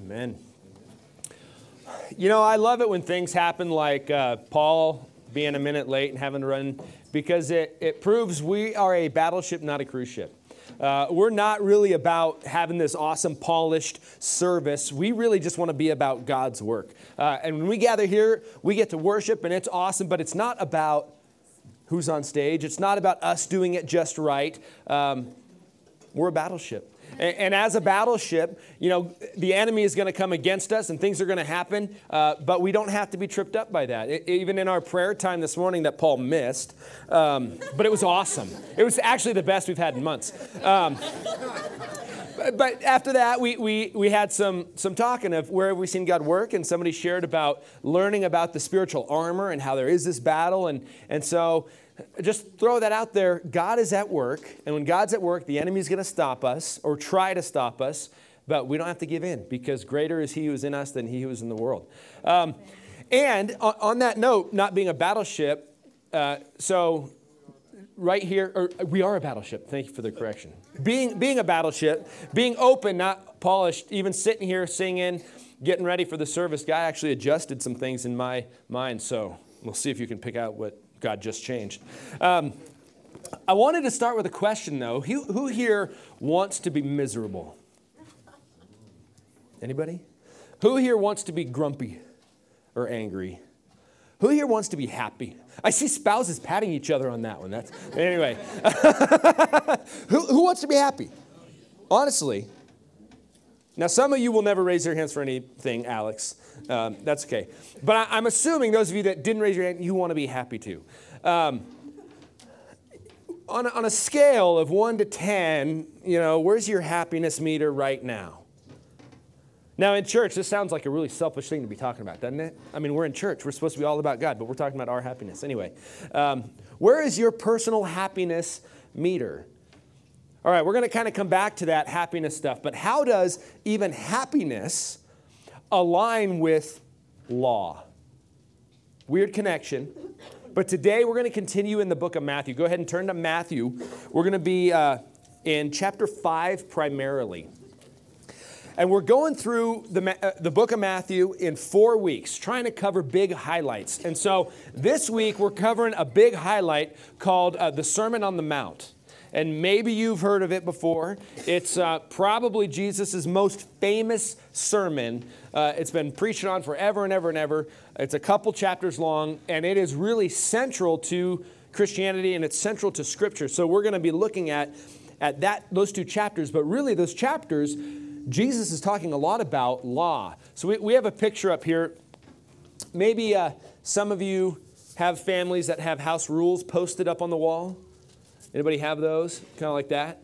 Amen. You know, I love it when things happen like uh, Paul being a minute late and having to run because it, it proves we are a battleship, not a cruise ship. Uh, we're not really about having this awesome, polished service. We really just want to be about God's work. Uh, and when we gather here, we get to worship, and it's awesome, but it's not about who's on stage. It's not about us doing it just right. Um, we're a battleship. And, and, as a battleship, you know, the enemy is going to come against us and things are going to happen, uh, but we don't have to be tripped up by that. It, even in our prayer time this morning that Paul missed, um, but it was awesome. It was actually the best we've had in months. Um, but after that, we, we, we had some, some talking of where have we seen God work, and somebody shared about learning about the spiritual armor and how there is this battle. And, and so just throw that out there. God is at work, and when God's at work, the enemy's going to stop us or try to stop us, but we don't have to give in because greater is He who is in us than He who is in the world. Um, and on, on, that note, not being a battleship, uh, so right here, or we are a battleship. Thank you for the correction. Being being a battleship, being open, not polished. Even sitting here singing, getting ready for the service, God actually adjusted some things in my mind. So we'll see if you can pick out what God just changed. Um, I wanted to start with a question, though. Who, who here wants to be miserable? Anybody? Who here wants to be grumpy or angry? Who here wants to be happy? I see spouses patting each other on that one. That's anyway. who, who wants to be happy? Honestly. Now, some of you will never raise your hands for anything, Alex. Um, that's okay. But I, am assuming those of you that didn't raise your hand, you want to be happy too. Um, on, a, on a scale of one to 10, you know, where's your happiness meter right now? Now, in church, this sounds like a really selfish thing to be talking about, doesn't it? I mean, we're in church. We're supposed to be all about God, but we're talking about our happiness. Anyway, um, where is your personal happiness meter? All right, we're going to kind of come back to that happiness stuff, but how does even happiness align with law. Weird connection. But today we're going to continue in the book of Matthew. Go ahead and turn to Matthew. We're going to be uh, in chapter 5 primarily. And we're going through the, uh, the book of Matthew in four weeks, trying to cover big highlights. And so this week we're covering a big highlight called uh, the Sermon on the Mount and maybe you've heard of it before. It's uh, probably Jesus' most famous sermon. Uh, it's been preached on forever and ever and ever. It's a couple chapters long, and it is really central to Christianity and it's central to Scripture. So we're going to be looking at, at that, those two chapters, but really, those chapters, Jesus is talking a lot about law. So we, we have a picture up here. Maybe uh, some of you have families that have house rules posted up on the wall. Anybody have those? Kind of like that?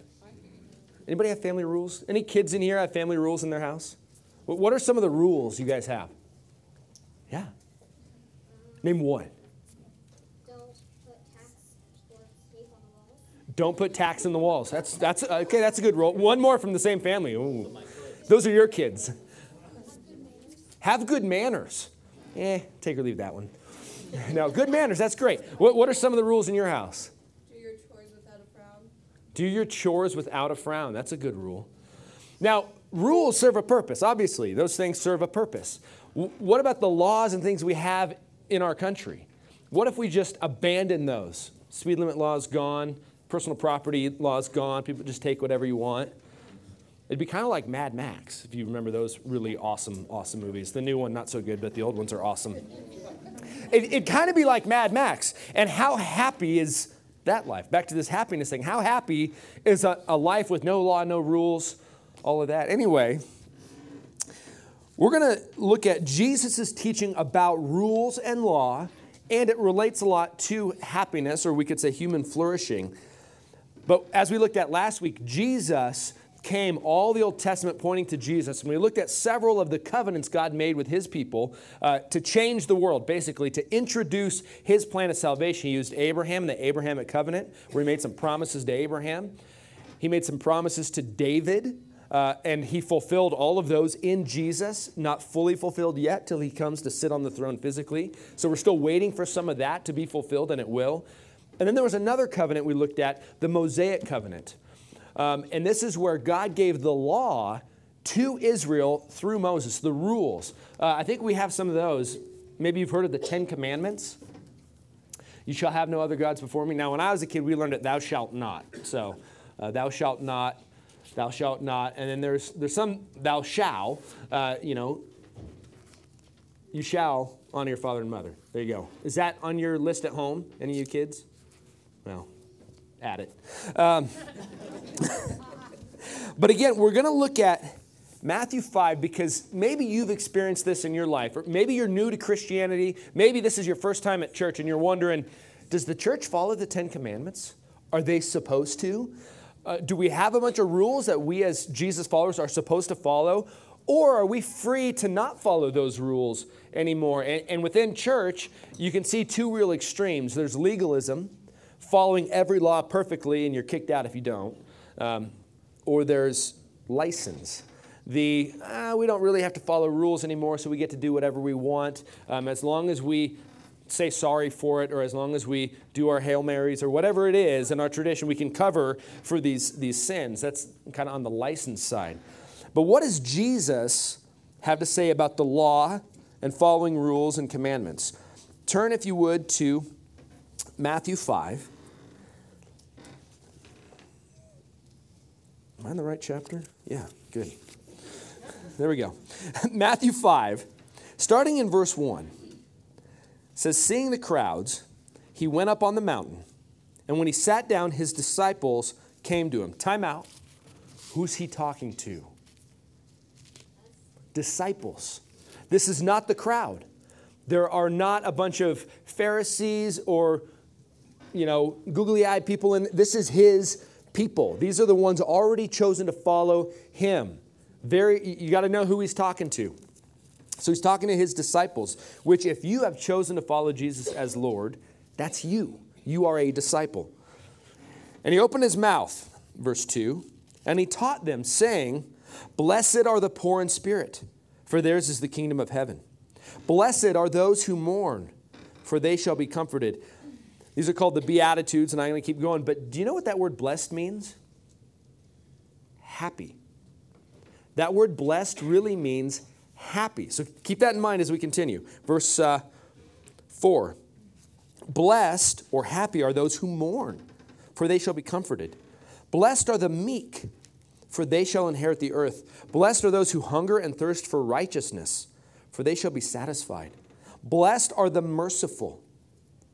Anybody have family rules? Any kids in here have family rules in their house? What are some of the rules you guys have? Yeah. Name one. Don't put tacks in the walls. That's that's okay. That's a good rule. One more from the same family. Ooh. Those are your kids. Have good manners. Eh, take or leave that one. No, good manners. That's great. What, what are some of the rules in your house? Do your chores without a frown. That's a good rule. Now, rules serve a purpose, obviously. Those things serve a purpose. W- what about the laws and things we have in our country? What if we just abandon those? Speed limit laws gone, personal property laws gone, people just take whatever you want. It'd be kind of like Mad Max, if you remember those really awesome, awesome movies. The new one, not so good, but the old ones are awesome. It, would kind of be like Mad Max. And how happy is that life. Back to this happiness thing. How happy is a, a life with no law, no rules, all of that? Anyway, we're going to look at Jesus' teaching about rules and law, and it relates a lot to happiness, or we could say human flourishing. But as we looked at last week, Jesus came, all the Old Testament pointing to Jesus. And we looked at several of the covenants God made with his people uh, to change the world, basically, to introduce his plan of salvation. He used Abraham, the Abrahamic covenant, where he made some promises to Abraham. He made some promises to David. Uh, and he fulfilled all of those in Jesus, not fully fulfilled yet till he comes to sit on the throne physically. So we're still waiting for some of that to be fulfilled, and it will. And then there was another covenant we looked at, the Mosaic covenant. Um, and this is where God gave the law to Israel through Moses, the rules. Uh, I think we have some of those. Maybe you've heard of the Ten Commandments. You shall have no other gods before me. Now, when I was a kid, we learned it, thou shalt not. So, uh, thou shalt not, thou shalt not. And then there's, there's some, thou shall, uh, you know, you shall honor your father and mother. There you go. Is that on your list at home? Any of you kids? Well, add it. Um, but again, we're going to look at Matthew 5 because maybe you've experienced this in your life, or maybe you're new to Christianity. Maybe this is your first time at church and you're wondering does the church follow the Ten Commandments? Are they supposed to? Uh, do we have a bunch of rules that we as Jesus followers are supposed to follow? Or are we free to not follow those rules anymore? And, and within church, you can see two real extremes there's legalism, following every law perfectly, and you're kicked out if you don't. Um, or there's license. The ah, we don't really have to follow rules anymore, so we get to do whatever we want um, as long as we say sorry for it, or as long as we do our Hail Marys, or whatever it is in our tradition, we can cover for these, these sins. That's kind of on the license side. But what does Jesus have to say about the law and following rules and commandments? Turn, if you would, to Matthew 5. Am I in the right chapter? Yeah, good. There we go. Matthew 5, starting in verse 1, says, Seeing the crowds, he went up on the mountain, and when he sat down, his disciples came to him. Time out. Who's he talking to? Disciples. This is not the crowd. There are not a bunch of Pharisees or, you know, googly eyed people, and this is his people. These are the ones already chosen to follow him. Very, you got to know who he's talking to. So he's talking to his disciples, which, if you have chosen to follow Jesus as Lord, that's you. You are a disciple. And he opened his mouth, verse 2, and he taught them, saying, Blessed are the poor in spirit, for theirs is the kingdom of heaven. Blessed are those who mourn, for they shall be comforted. These are called the Beatitudes, and I'm going to keep going. But do you know what that word blessed means? Happy. That word blessed really means happy. So keep that in mind as we continue. Verse uh, 4 Blessed or happy are those who mourn, for they shall be comforted. Blessed are the meek, for they shall inherit the earth. Blessed are those who hunger and thirst for righteousness, for they shall be satisfied. Blessed are the merciful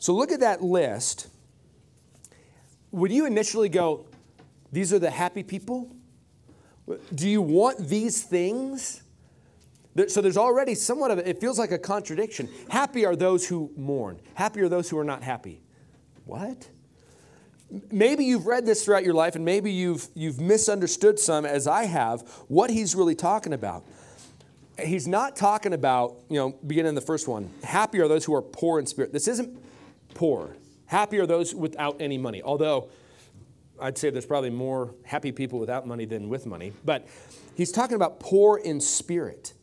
So look at that list. Would you initially go, these are the happy people? Do you want these things? So there's already somewhat of it, it feels like a contradiction. Happy are those who mourn, happy are those who are not happy. What? Maybe you've read this throughout your life and maybe you've, you've misunderstood some, as I have, what he's really talking about. He's not talking about, you know, beginning in the first one, happy are those who are poor in spirit. This isn't poor. Happy are those without any money, although I'd say there's probably more happy people without money than with money. But he's talking about poor in spirit.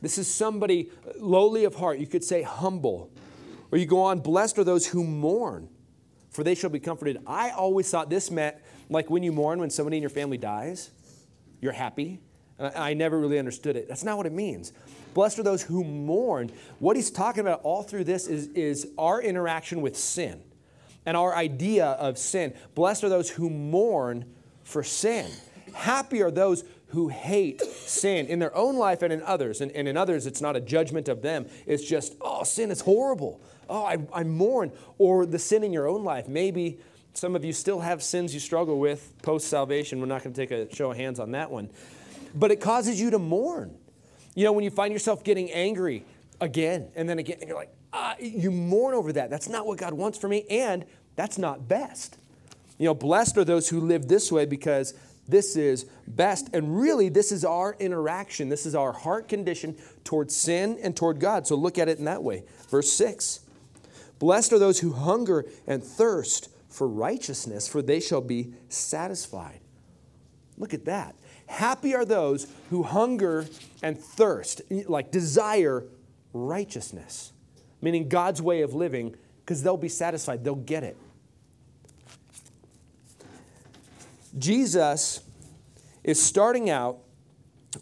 This is somebody lowly of heart. You could say humble. Or you go on, blessed are those who mourn, for they shall be comforted. I always thought this meant like when you mourn when somebody in your family dies, you're happy. I never really understood it. That's not what it means. Blessed are those who mourn. What he's talking about all through this is, is our interaction with sin and our idea of sin. Blessed are those who mourn for sin. Happy are those who hate sin in their own life and in others. And, and in others, it's not a judgment of them, it's just, oh, sin is horrible. Oh, I, I mourn. Or the sin in your own life. Maybe some of you still have sins you struggle with post salvation. We're not going to take a show of hands on that one. But it causes you to mourn. You know, when you find yourself getting angry again and then again, and you're like, ah, you mourn over that. That's not what God wants for me, and that's not best. You know, blessed are those who live this way because This is best. And really, this is our interaction. This is our heart condition toward sin and toward God. So look at it in that way. Verse 6 Blessed are those who hunger and thirst for righteousness, for they shall be satisfied. Look at that. Happy are those who hunger and thirst, like desire righteousness, meaning God's way of living, because they'll be satisfied, they'll get it. Jesus is starting out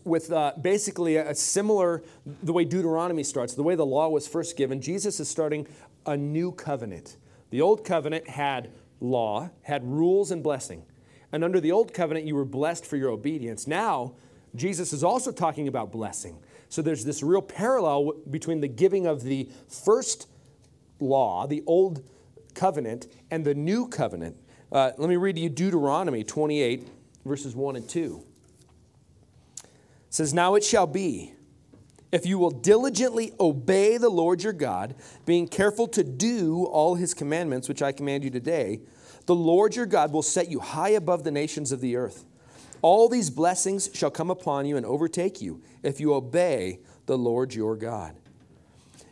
with uh, basically a, a similar, the way Deuteronomy starts, the way the law was first given. Jesus is starting a new covenant. The old covenant had law, had rules and blessing. And under the old covenant, you were blessed for your obedience. Now, Jesus is also talking about blessing. So there's this real parallel between the giving of the first law, the old covenant, and the new covenant. Uh, let me read to you Deuteronomy 28, verses 1 and 2. It says, Now it shall be, if you will diligently obey the Lord your God, being careful to do all his commandments, which I command you today, the Lord your God will set you high above the nations of the earth. All these blessings shall come upon you and overtake you if you obey the Lord your God.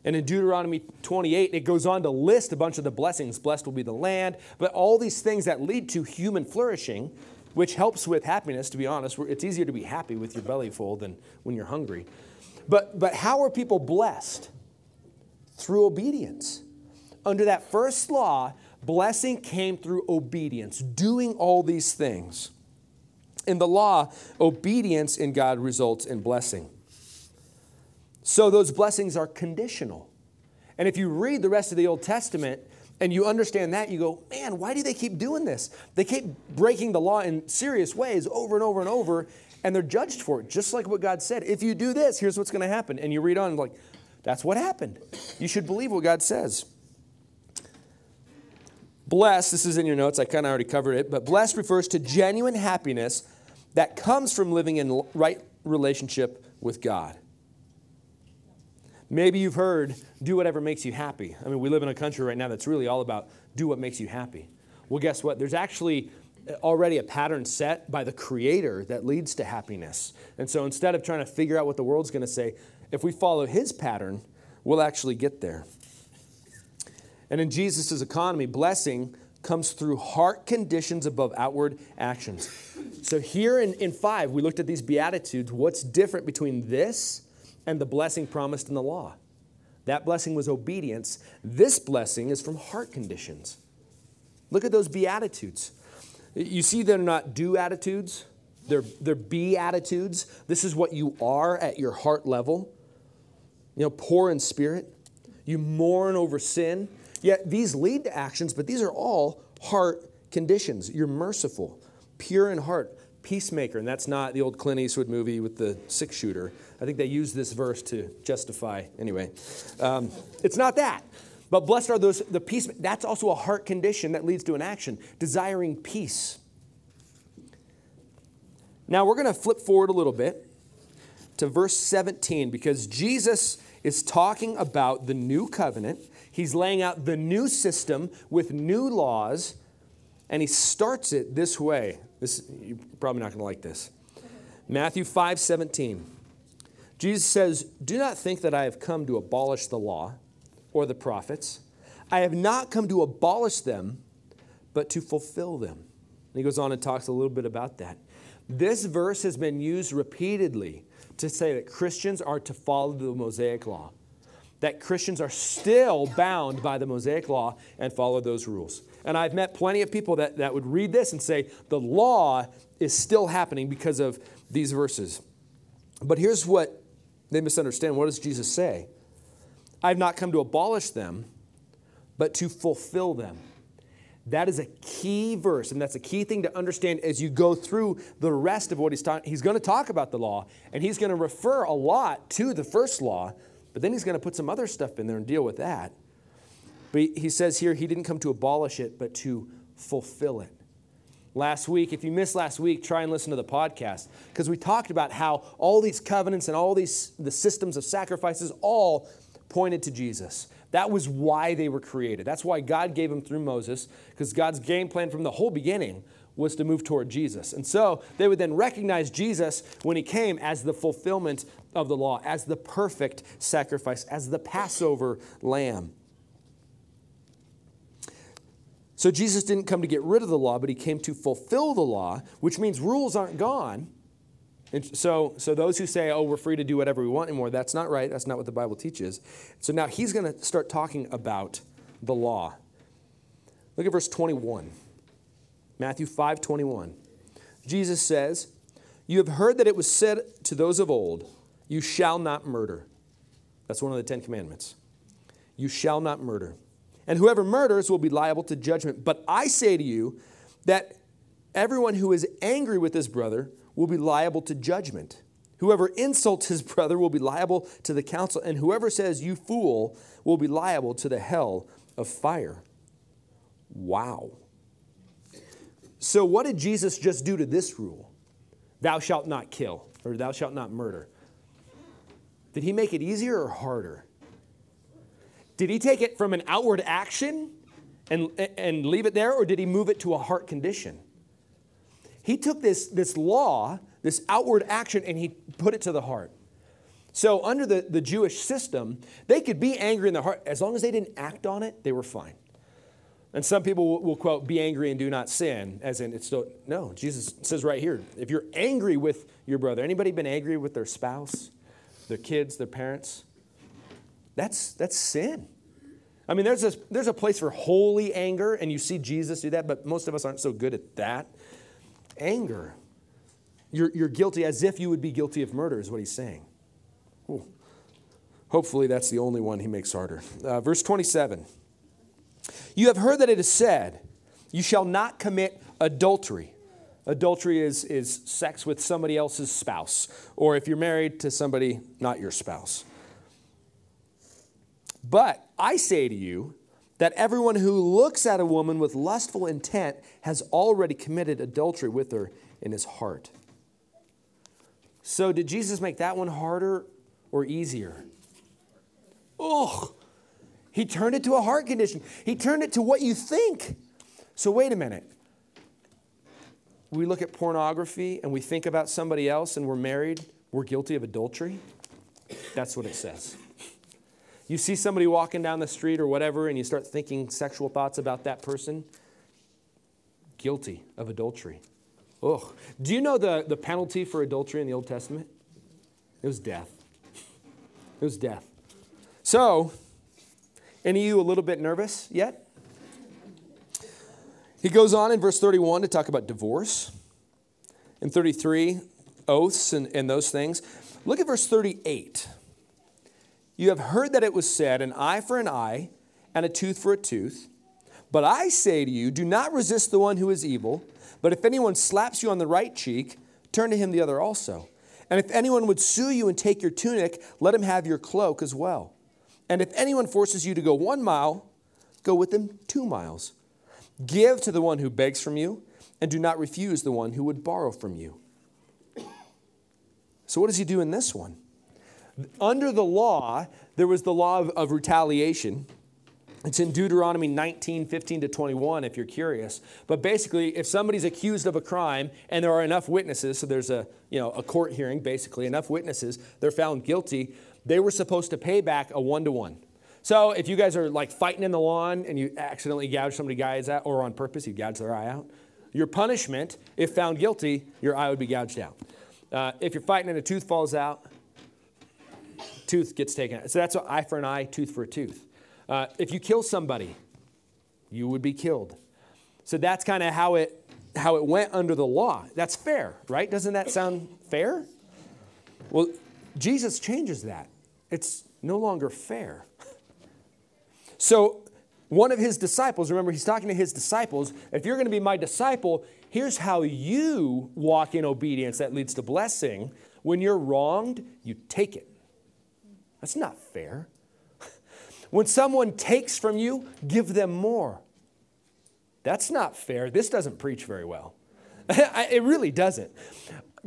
And in Deuteronomy 28, it goes on to list a bunch of the blessings. Blessed will be the land, but all these things that lead to human flourishing, which helps with happiness, to be honest. It's easier to be happy with your belly full than when you're hungry. But, but how are people blessed? Through obedience. Under that first law, blessing came through obedience, doing all these things. In the law, obedience in God results in blessing. So those blessings are conditional. And if you read the rest of the Old Testament and you understand that, you go, man, why do they keep doing this? They keep breaking the law in serious ways over and over and over, and they're judged for it, just like what God said. If you do this, here's what's going to happen. And you read on, like, that's what happened. You should believe what God says. Blessed, this is in your notes, I kind of already covered it, but blessed refers to genuine happiness that comes from living in right relationship with God. Maybe you've heard, do whatever makes you happy. I mean, we live in a country right now that's really all about do what makes you happy. Well, guess what? There's actually uh, already a pattern set by the Creator that leads to happiness. And so instead of trying to figure out what the world's going to say, if we follow His pattern, we'll actually get there. And in Jesus' economy, blessing comes through heart conditions above outward actions. So here in, in five, we looked at these Beatitudes. What's different between this and the blessing promised in the law. That blessing was obedience. This blessing is from heart conditions. Look at those beatitudes. You see, they're not do attitudes, they're, they're be attitudes. This is what you are at your heart level. You know, poor in spirit. You mourn over sin. Yet these lead to actions, but these are all heart conditions. You're merciful, pure in heart, peacemaker. And that's not the old Clint Eastwood movie with the six shooter. I think they use this verse to justify, anyway. Um, it's not that. But blessed are those, the peace, that's also a heart condition that leads to an action, desiring peace. Now we're going to flip forward a little bit to verse 17 because Jesus is talking about the new covenant. He's laying out the new system with new laws, and he starts it this way. This, you're probably not going to like this. Matthew 5 17. Jesus says, Do not think that I have come to abolish the law or the prophets. I have not come to abolish them, but to fulfill them. And he goes on and talks a little bit about that. This verse has been used repeatedly to say that Christians are to follow the Mosaic law, that Christians are still bound by the Mosaic law and follow those rules. And I've met plenty of people that, that would read this and say the law is still happening because of these verses. But here's what they misunderstand. What does Jesus say? I've not come to abolish them, but to fulfill them. That is a key verse, and that's a key thing to understand as you go through the rest of what he's talking. He's going to talk about the law, and he's going to refer a lot to the first law, but then he's going to put some other stuff in there and deal with that. But he says here he didn't come to abolish it, but to fulfill it last week. If you missed last week, try and listen to the podcast because we talked about how all these covenants and all these the systems of sacrifices all pointed to Jesus. That was why they were created. That's why God gave them through Moses because God's game plan from the whole beginning was to move toward Jesus. And so they would then recognize Jesus when he came as the fulfillment of the law, as the perfect sacrifice, as the Passover lamb. So Jesus didn't come to get rid of the law, but he came to fulfill the law, which means rules aren't gone. And so, so those who say, oh, we're free to do whatever we want anymore, that's not right. That's not what the Bible teaches. So now he's going to start talking about the law. Look at verse 21. Matthew 5 21. Jesus says, You have heard that it was said to those of old, You shall not murder. That's one of the Ten Commandments. You shall not murder. And whoever murders will be liable to judgment. But I say to you that everyone who is angry with his brother will be liable to judgment. Whoever insults his brother will be liable to the council, and whoever says, You fool, will be liable to the hell of fire. Wow. So, what did Jesus just do to this rule? Thou shalt not kill, or thou shalt not murder. Did he make it easier or harder? Did he take it from an outward action and, and leave it there, or did he move it to a heart condition? He took this, this law, this outward action, and he put it to the heart. So, under the, the Jewish system, they could be angry in their heart. As long as they didn't act on it, they were fine. And some people will, quote, be angry and do not sin, as in it's still, no, Jesus says right here, if you're angry with your brother, anybody been angry with their spouse, their kids, their parents? That's, that's sin. I mean, there's a, there's a place for holy anger, and you see Jesus do that, but most of us aren't so good at that. Anger. You're, you're guilty as if you would be guilty of murder, is what he's saying. Ooh. Hopefully, that's the only one he makes harder. Uh, verse 27. You have heard that it is said, You shall not commit adultery. Adultery is, is sex with somebody else's spouse, or if you're married to somebody not your spouse. But I say to you that everyone who looks at a woman with lustful intent has already committed adultery with her in his heart. So, did Jesus make that one harder or easier? Oh, he turned it to a heart condition. He turned it to what you think. So, wait a minute. We look at pornography and we think about somebody else and we're married, we're guilty of adultery. That's what it says. You see somebody walking down the street or whatever and you start thinking sexual thoughts about that person, guilty of adultery. Ugh. Do you know the, the penalty for adultery in the Old Testament? It was death. It was death. So, any of you a little bit nervous yet? He goes on in verse 31 to talk about divorce. In 33, oaths and, and those things. Look at verse 38. You have heard that it was said, an eye for an eye and a tooth for a tooth. But I say to you, do not resist the one who is evil. But if anyone slaps you on the right cheek, turn to him the other also. And if anyone would sue you and take your tunic, let him have your cloak as well. And if anyone forces you to go one mile, go with them two miles. Give to the one who begs from you, and do not refuse the one who would borrow from you. So, what does he do in this one? Under the law, there was the law of, of retaliation. It's in Deuteronomy 19, 15 to 21, if you're curious. But basically, if somebody's accused of a crime and there are enough witnesses, so there's a, you know, a court hearing, basically, enough witnesses, they're found guilty, they were supposed to pay back a one to one. So if you guys are like fighting in the lawn and you accidentally gouge somebody's eyes out, or on purpose you gouge their eye out, your punishment, if found guilty, your eye would be gouged out. Uh, if you're fighting and a tooth falls out, tooth gets taken out. So that's an eye for an eye, tooth for a tooth. Uh, if you kill somebody, you would be killed. So that's kind of how it how it went under the law. That's fair, right? Doesn't that sound fair? Well, Jesus changes that. It's no longer fair. So, one of his disciples, remember, he's talking to his disciples. If you're going to be my disciple, here's how you walk in obedience that leads to blessing. When you're wronged, you take it. That's not fair. When someone takes from you, give them more. That's not fair. This doesn't preach very well. it really doesn't.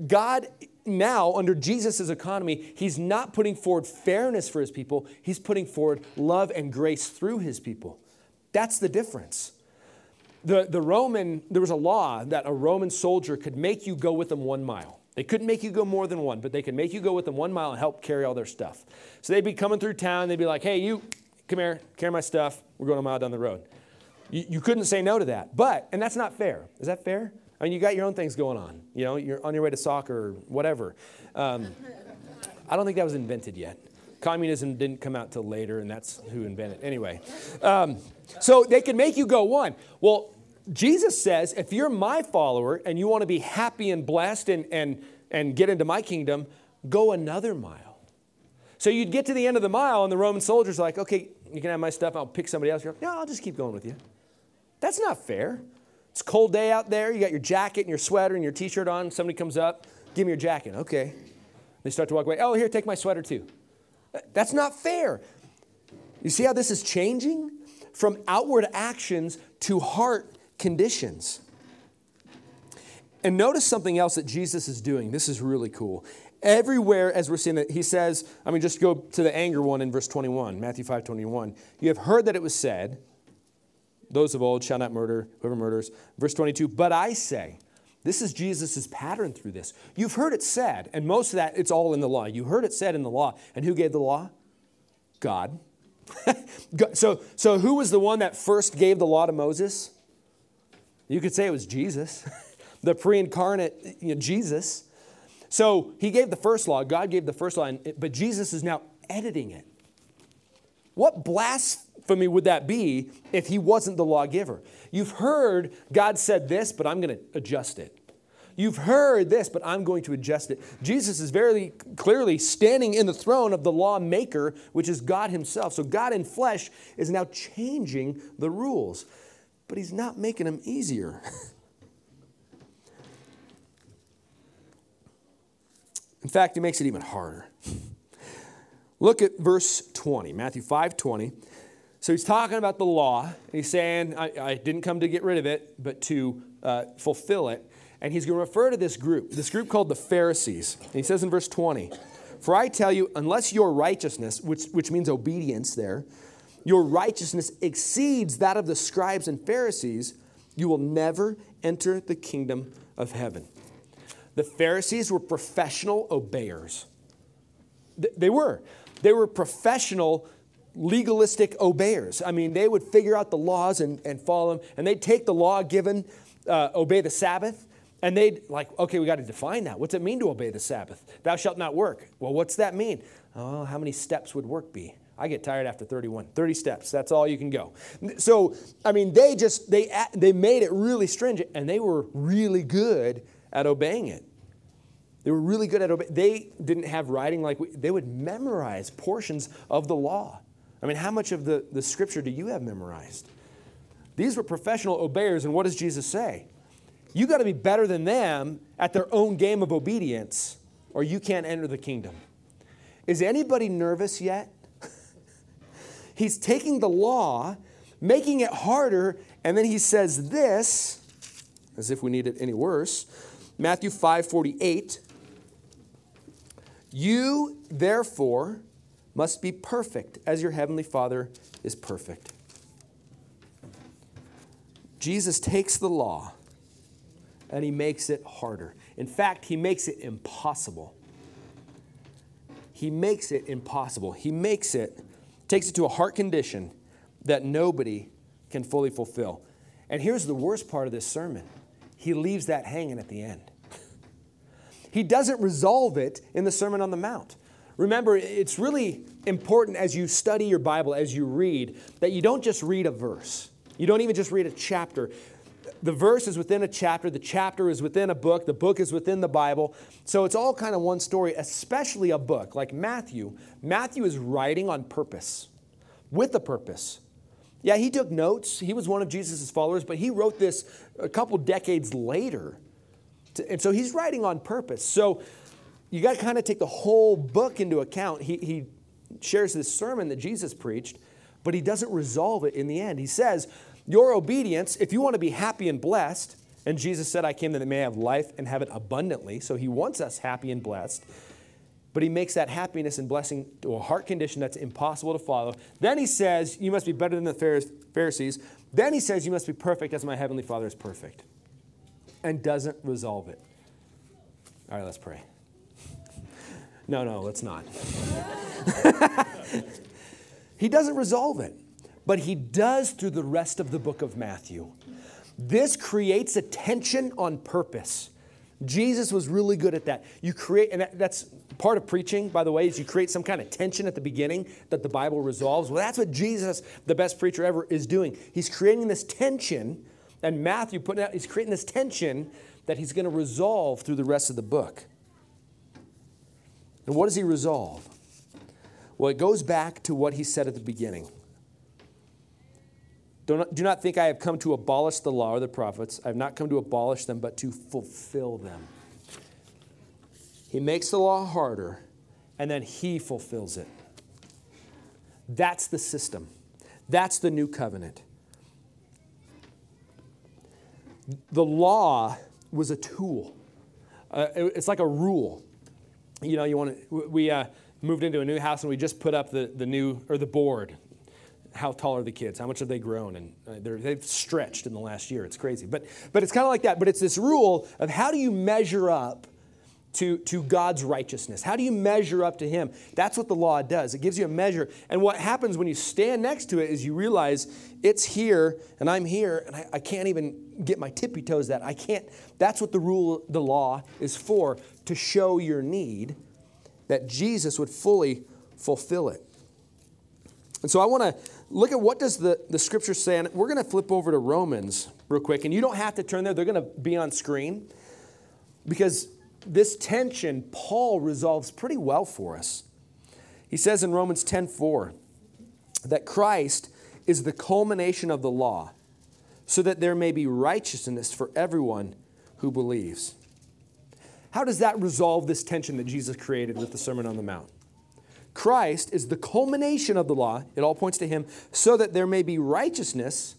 God now, under Jesus' economy, he's not putting forward fairness for his people, he's putting forward love and grace through his people. That's the difference. the, the Roman, there was a law that a Roman soldier could make you go with them one mile. They couldn't make you go more than one, but they could make you go with them one mile and help carry all their stuff. So they'd be coming through town, they'd be like, hey, you, come here, carry my stuff. We're going a mile down the road. You, you couldn't say no to that. But, and that's not fair. Is that fair? I mean, you got your own things going on. You know, you're on your way to soccer or whatever. Um, I don't think that was invented yet. Communism didn't come out till later, and that's who invented it. Anyway, um, so they can make you go one. Well, Jesus says, if you're my follower and you want to be happy and blessed and, and, and get into my kingdom, go another mile. So you'd get to the end of the mile, and the Roman soldiers are like, okay, you can have my stuff, I'll pick somebody else. You're like, no, I'll just keep going with you. That's not fair. It's a cold day out there, you got your jacket and your sweater and your t shirt on, somebody comes up, give me your jacket. Okay. They start to walk away. Oh, here, take my sweater too. That's not fair. You see how this is changing? From outward actions to heart conditions. And notice something else that Jesus is doing. This is really cool. Everywhere, as we're seeing it, he says, I mean, just go to the anger one in verse 21, Matthew 5 21. You have heard that it was said, those of old shall not murder, whoever murders. Verse 22, but I say, this is Jesus' pattern through this. You've heard it said, and most of that, it's all in the law. You heard it said in the law. And who gave the law? God. so, so who was the one that first gave the law to Moses? You could say it was Jesus, the pre incarnate you know, Jesus. So he gave the first law, God gave the first law, but Jesus is now editing it. What blasphemy would that be if he wasn't the lawgiver? You've heard God said this, but I'm going to adjust it. You've heard this, but I'm going to adjust it. Jesus is very clearly standing in the throne of the lawmaker, which is God Himself. So God in flesh is now changing the rules but he's not making them easier. In fact, he makes it even harder. Look at verse 20, Matthew 5 20. So he's talking about the law, and he's saying, I, I didn't come to get rid of it, but to uh, fulfill it. And he's going to refer to this group, this group called the Pharisees. And he says in verse 20, For I tell you, unless your righteousness, which, which means obedience there, your righteousness exceeds that of the scribes and Pharisees, you will never enter the kingdom of heaven. The Pharisees were professional obeyers. They were. They were professional legalistic obeyers. I mean, they would figure out the laws and, and follow them, and they'd take the law given, uh, obey the Sabbath, and they'd like, okay, we got to define that. What's it mean to obey the Sabbath? Thou shalt not work. Well, what's that mean? Oh, how many steps would work be? I get tired after 31. 30 steps, that's all you can go. So, I mean, they just, they, they made it really stringent and they were really good at obeying it. They were really good at obeying. They didn't have writing like we, they would memorize portions of the law. I mean, how much of the, the scripture do you have memorized? These were professional obeyers, and what does Jesus say? You got to be better than them at their own game of obedience, or you can't enter the kingdom. Is anybody nervous yet? He's taking the law, making it harder, and then he says this, as if we need it any worse. Matthew 5 48. You, therefore, must be perfect as your heavenly Father is perfect. Jesus takes the law and he makes it harder. In fact, he makes it impossible. He makes it impossible. He makes it takes it to a heart condition that nobody can fully fulfill. And here's the worst part of this sermon he leaves that hanging at the end. He doesn't resolve it in the Sermon on the Mount. Remember, it's really important as you study your Bible, as you read, that you don't just read a verse. You don't even just read a chapter the verse is within a chapter, the chapter is within a book, the book is within the Bible. So it's all kind of one story, especially a book like Matthew. Matthew is writing on purpose, with a purpose. Yeah, he took notes. He was one of Jesus' followers, but he wrote this a couple decades later. And so he's writing on purpose. So you got to kind of take the whole book into account. He, he shares this sermon that Jesus preached, but he doesn't resolve it in the end. He says, your obedience, if you want to be happy and blessed, and Jesus said, I came that they may have life and have it abundantly, so he wants us happy and blessed. but he makes that happiness and blessing to a heart condition that's impossible to follow. Then he says, You must be better than the Pharisees. Then he says, You must be perfect as my heavenly Father is perfect. And doesn't resolve it. All right, let's pray. No, no, let's not. he doesn't resolve it, but he does through the rest of the book of Matthew. This creates a tension on purpose. Jesus was really good at that. You create, and that's part of preaching, by the way, is you create some kind of tension at the beginning that the Bible resolves. Well, that's what Jesus, the best preacher ever, is doing. He's creating this tension, and Matthew putting out, he's creating this tension that he's going to resolve through the rest of the book. And what does he resolve? Well, it goes back to what he said at the beginning. Do not, do not think I have come to abolish the law or the prophets. I have not come to abolish them, but to fulfill them. He makes the law harder, and then he fulfills it. That's the system. That's the new covenant. The law was a tool. Uh, it's like a rule. You know, you want to, we uh, moved into a new house and we just put up the, the new, or the board. How tall are the kids? How much have they grown? And uh, they've stretched in the last year. It's crazy. But, but it's kind of like that. But it's this rule of how do you measure up to, to God's righteousness? How do you measure up to Him? That's what the law does. It gives you a measure. And what happens when you stand next to it is you realize it's here and I'm here and I, I can't even get my tippy toes that. I can't. That's what the rule, the law is for, to show your need that Jesus would fully fulfill it. And so I want to look at what does the, the scripture say. And we're going to flip over to Romans real quick. And you don't have to turn there. They're going to be on screen because this tension Paul resolves pretty well for us. He says in Romans 10:4 that Christ is the culmination of the law, so that there may be righteousness for everyone who believes. How does that resolve this tension that Jesus created with the Sermon on the Mount? Christ is the culmination of the law, it all points to him, so that there may be righteousness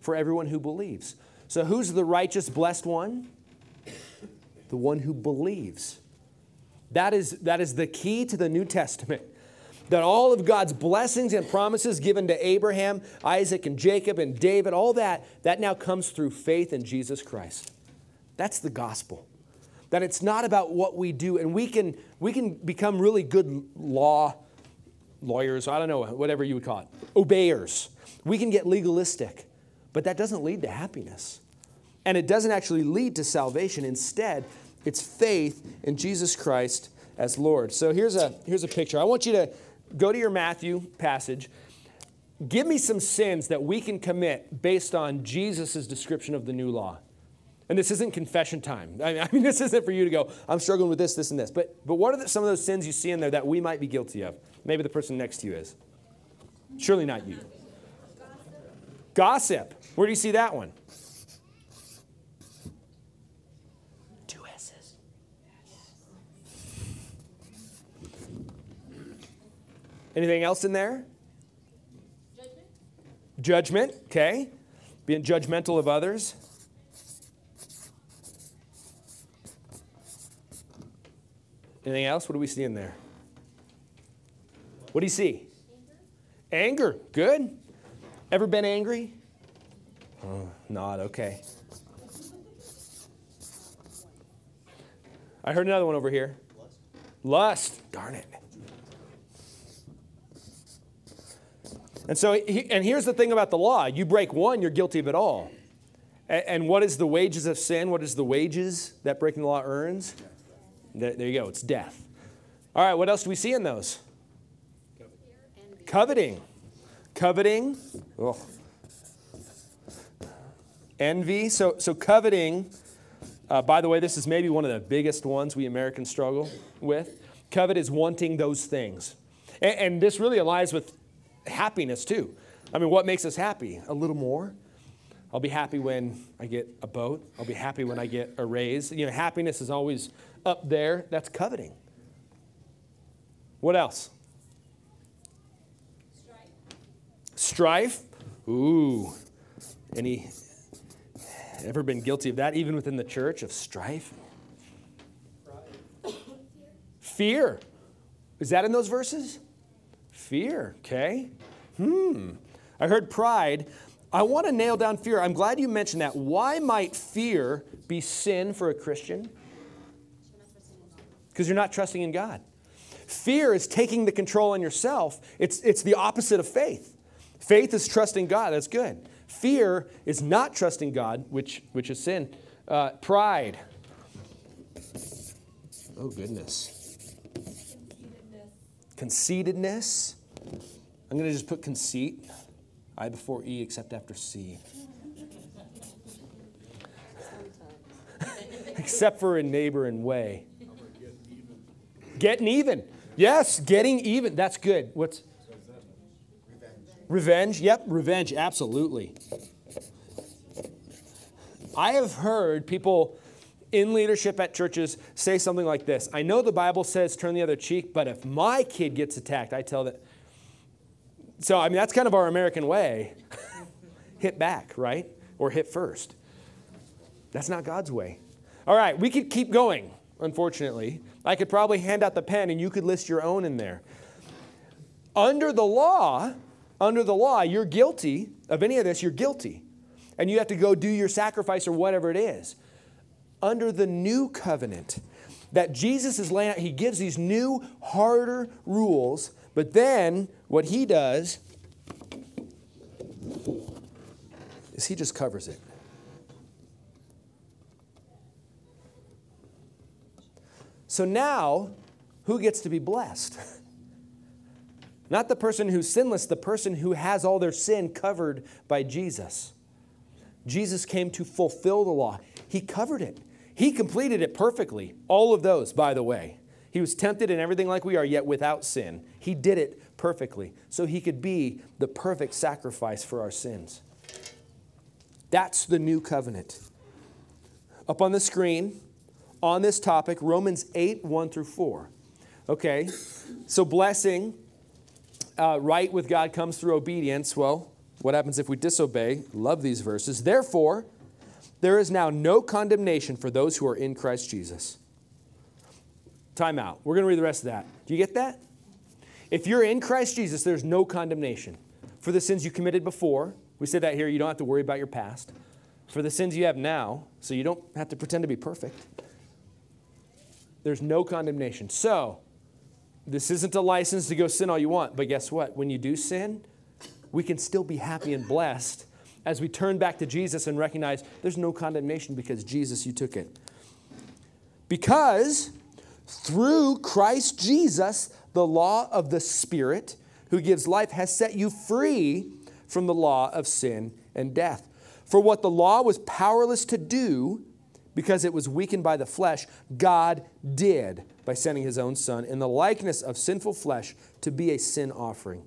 for everyone who believes. So, who's the righteous, blessed one? the one who believes. That is, that is the key to the New Testament. That all of God's blessings and promises given to Abraham, Isaac, and Jacob, and David, all that, that now comes through faith in Jesus Christ. That's the gospel. That it's not about what we do, and we can, we can become really good law lawyers, I don't know, whatever you would call it, obeyers. We can get legalistic, but that doesn't lead to happiness. And it doesn't actually lead to salvation. Instead, it's faith in Jesus Christ as Lord. So here's a, here's a picture. I want you to go to your Matthew passage. Give me some sins that we can commit based on Jesus' description of the new law. And this isn't confession time. I mean, this isn't for you to go, I'm struggling with this, this, and this. But, but what are the, some of those sins you see in there that we might be guilty of? Maybe the person next to you is. Surely not you. Gossip. Gossip. Where do you see that one? Two S's. Anything else in there? Judgment. Judgment, okay. Being judgmental of others. Anything else? What do we see in there? What do you see? Anger. Anger. Good. Ever been angry? Oh, not. Okay. I heard another one over here. Lust. Lust. Darn it. And so, and here's the thing about the law you break one, you're guilty of it all. And what is the wages of sin? What is the wages that breaking the law earns? There you go, it's death. All right, what else do we see in those? Coveting. Coveting. Oh. Envy. So, so coveting, uh, by the way, this is maybe one of the biggest ones we Americans struggle with. Covet is wanting those things. And, and this really aligns with happiness too. I mean, what makes us happy? A little more. I'll be happy when I get a boat. I'll be happy when I get a raise. You know, happiness is always up there. That's coveting. What else? Strife. Strife? Ooh. Any ever been guilty of that even within the church of strife? Fear. Fear. Is that in those verses? Fear, okay. Hmm. I heard pride. I want to nail down fear. I'm glad you mentioned that. Why might fear be sin for a Christian? Because you're not trusting in God. Fear is taking the control on yourself. It's, it's the opposite of faith. Faith is trusting God. That's good. Fear is not trusting God, which, which is sin. Uh, pride. Oh, goodness. Conceitedness. I'm going to just put conceit. I before E except after C. except for in neighbor and weigh. Getting even. Yes, getting even. That's good. What's revenge? Revenge. Yep, revenge. Absolutely. I have heard people in leadership at churches say something like this I know the Bible says turn the other cheek, but if my kid gets attacked, I tell that. So, I mean, that's kind of our American way hit back, right? Or hit first. That's not God's way. All right, we could keep going, unfortunately. I could probably hand out the pen and you could list your own in there. Under the law, under the law, you're guilty of any of this, you're guilty. And you have to go do your sacrifice or whatever it is. Under the new covenant that Jesus is laying out, he gives these new, harder rules, but then what he does is he just covers it. So now, who gets to be blessed? Not the person who's sinless, the person who has all their sin covered by Jesus. Jesus came to fulfill the law. He covered it. He completed it perfectly. All of those, by the way. He was tempted in everything like we are, yet without sin. He did it perfectly so he could be the perfect sacrifice for our sins. That's the new covenant. Up on the screen, on this topic, Romans 8, 1 through 4. Okay, so blessing, uh, right with God comes through obedience. Well, what happens if we disobey? Love these verses. Therefore, there is now no condemnation for those who are in Christ Jesus. Time out. We're going to read the rest of that. Do you get that? If you're in Christ Jesus, there's no condemnation for the sins you committed before. We said that here. You don't have to worry about your past. For the sins you have now, so you don't have to pretend to be perfect there's no condemnation. So, this isn't a license to go sin all you want, but guess what? When you do sin, we can still be happy and blessed as we turn back to Jesus and recognize there's no condemnation because Jesus, you took it. Because through Christ Jesus, the law of the Spirit who gives life has set you free from the law of sin and death. For what the law was powerless to do, because it was weakened by the flesh, God did by sending his own Son in the likeness of sinful flesh to be a sin offering.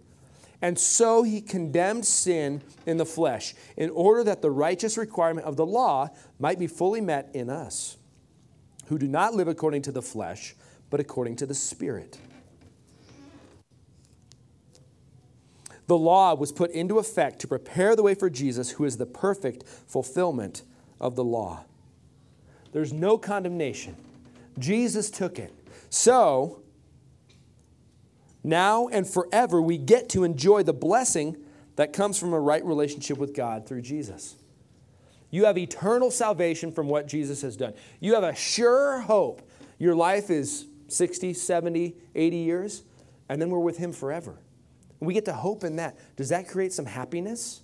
And so he condemned sin in the flesh in order that the righteous requirement of the law might be fully met in us, who do not live according to the flesh, but according to the Spirit. The law was put into effect to prepare the way for Jesus, who is the perfect fulfillment of the law. There's no condemnation. Jesus took it. So, now and forever, we get to enjoy the blessing that comes from a right relationship with God through Jesus. You have eternal salvation from what Jesus has done. You have a sure hope. Your life is 60, 70, 80 years, and then we're with Him forever. We get to hope in that. Does that create some happiness?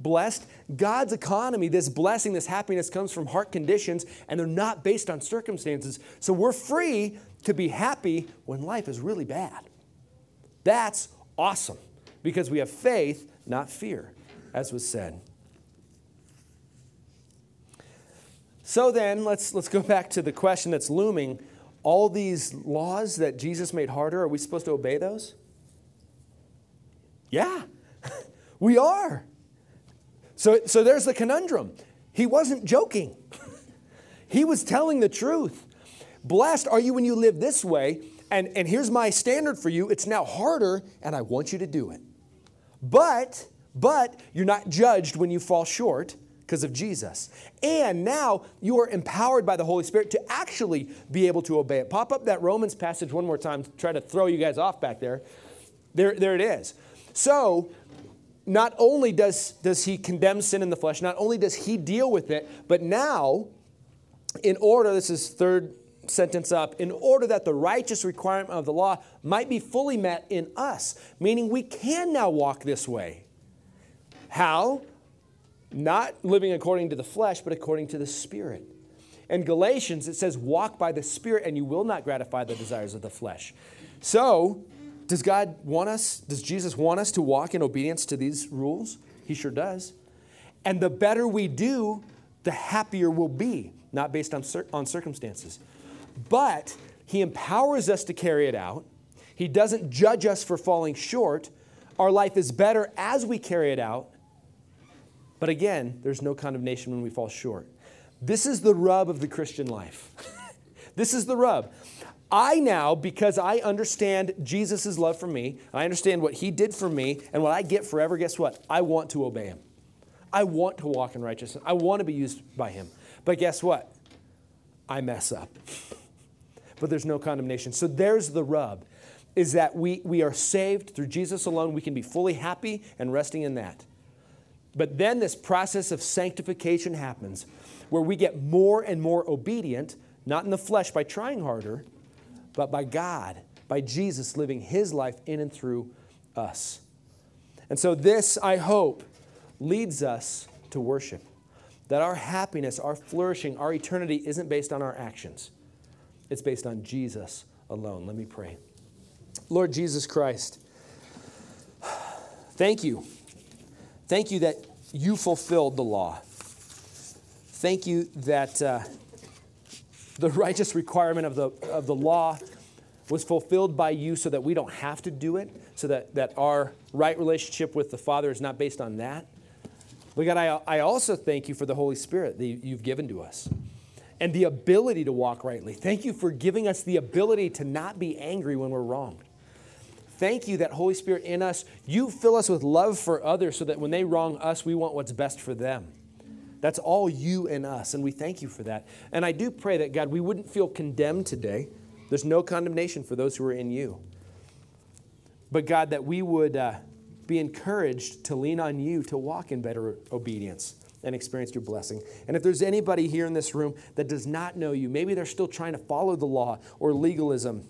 Blessed. God's economy, this blessing, this happiness comes from heart conditions, and they're not based on circumstances. So we're free to be happy when life is really bad. That's awesome because we have faith, not fear, as was said. So then, let's, let's go back to the question that's looming. All these laws that Jesus made harder, are we supposed to obey those? Yeah, we are. So, so there's the conundrum. He wasn't joking, he was telling the truth. Blessed are you when you live this way, and, and here's my standard for you. It's now harder, and I want you to do it. But, but you're not judged when you fall short, because of Jesus. And now you are empowered by the Holy Spirit to actually be able to obey it. Pop up that Romans passage one more time, try to throw you guys off back there. There, there it is. So, not only does, does he condemn sin in the flesh, not only does he deal with it, but now, in order, this is third sentence up, in order that the righteous requirement of the law might be fully met in us, meaning we can now walk this way. How? Not living according to the flesh, but according to the Spirit. In Galatians, it says, Walk by the Spirit, and you will not gratify the desires of the flesh. So, does God want us, does Jesus want us to walk in obedience to these rules? He sure does. And the better we do, the happier we'll be, not based on, cir- on circumstances. But He empowers us to carry it out. He doesn't judge us for falling short. Our life is better as we carry it out. But again, there's no condemnation when we fall short. This is the rub of the Christian life. this is the rub. I now, because I understand Jesus' love for me, and I understand what he did for me, and what I get forever, guess what? I want to obey him. I want to walk in righteousness. I want to be used by him. But guess what? I mess up. but there's no condemnation. So there's the rub is that we, we are saved through Jesus alone. We can be fully happy and resting in that. But then this process of sanctification happens where we get more and more obedient, not in the flesh by trying harder, but by God, by Jesus living his life in and through us. And so, this, I hope, leads us to worship. That our happiness, our flourishing, our eternity isn't based on our actions, it's based on Jesus alone. Let me pray. Lord Jesus Christ, thank you. Thank you that you fulfilled the law. Thank you that. Uh, the righteous requirement of the, of the law was fulfilled by you so that we don't have to do it, so that, that our right relationship with the Father is not based on that. But God, I, I also thank you for the Holy Spirit that you've given to us and the ability to walk rightly. Thank you for giving us the ability to not be angry when we're wrong. Thank you that Holy Spirit in us, you fill us with love for others so that when they wrong us, we want what's best for them. That's all you and us, and we thank you for that. And I do pray that, God, we wouldn't feel condemned today. There's no condemnation for those who are in you. But, God, that we would uh, be encouraged to lean on you to walk in better obedience and experience your blessing. And if there's anybody here in this room that does not know you, maybe they're still trying to follow the law or legalism,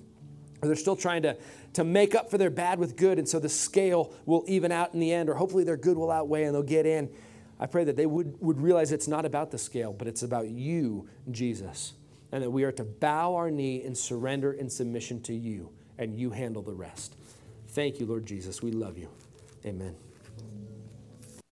or they're still trying to, to make up for their bad with good, and so the scale will even out in the end, or hopefully their good will outweigh and they'll get in. I pray that they would, would realize it's not about the scale, but it's about you, Jesus, and that we are to bow our knee and surrender in submission to you, and you handle the rest. Thank you, Lord Jesus. We love you. Amen.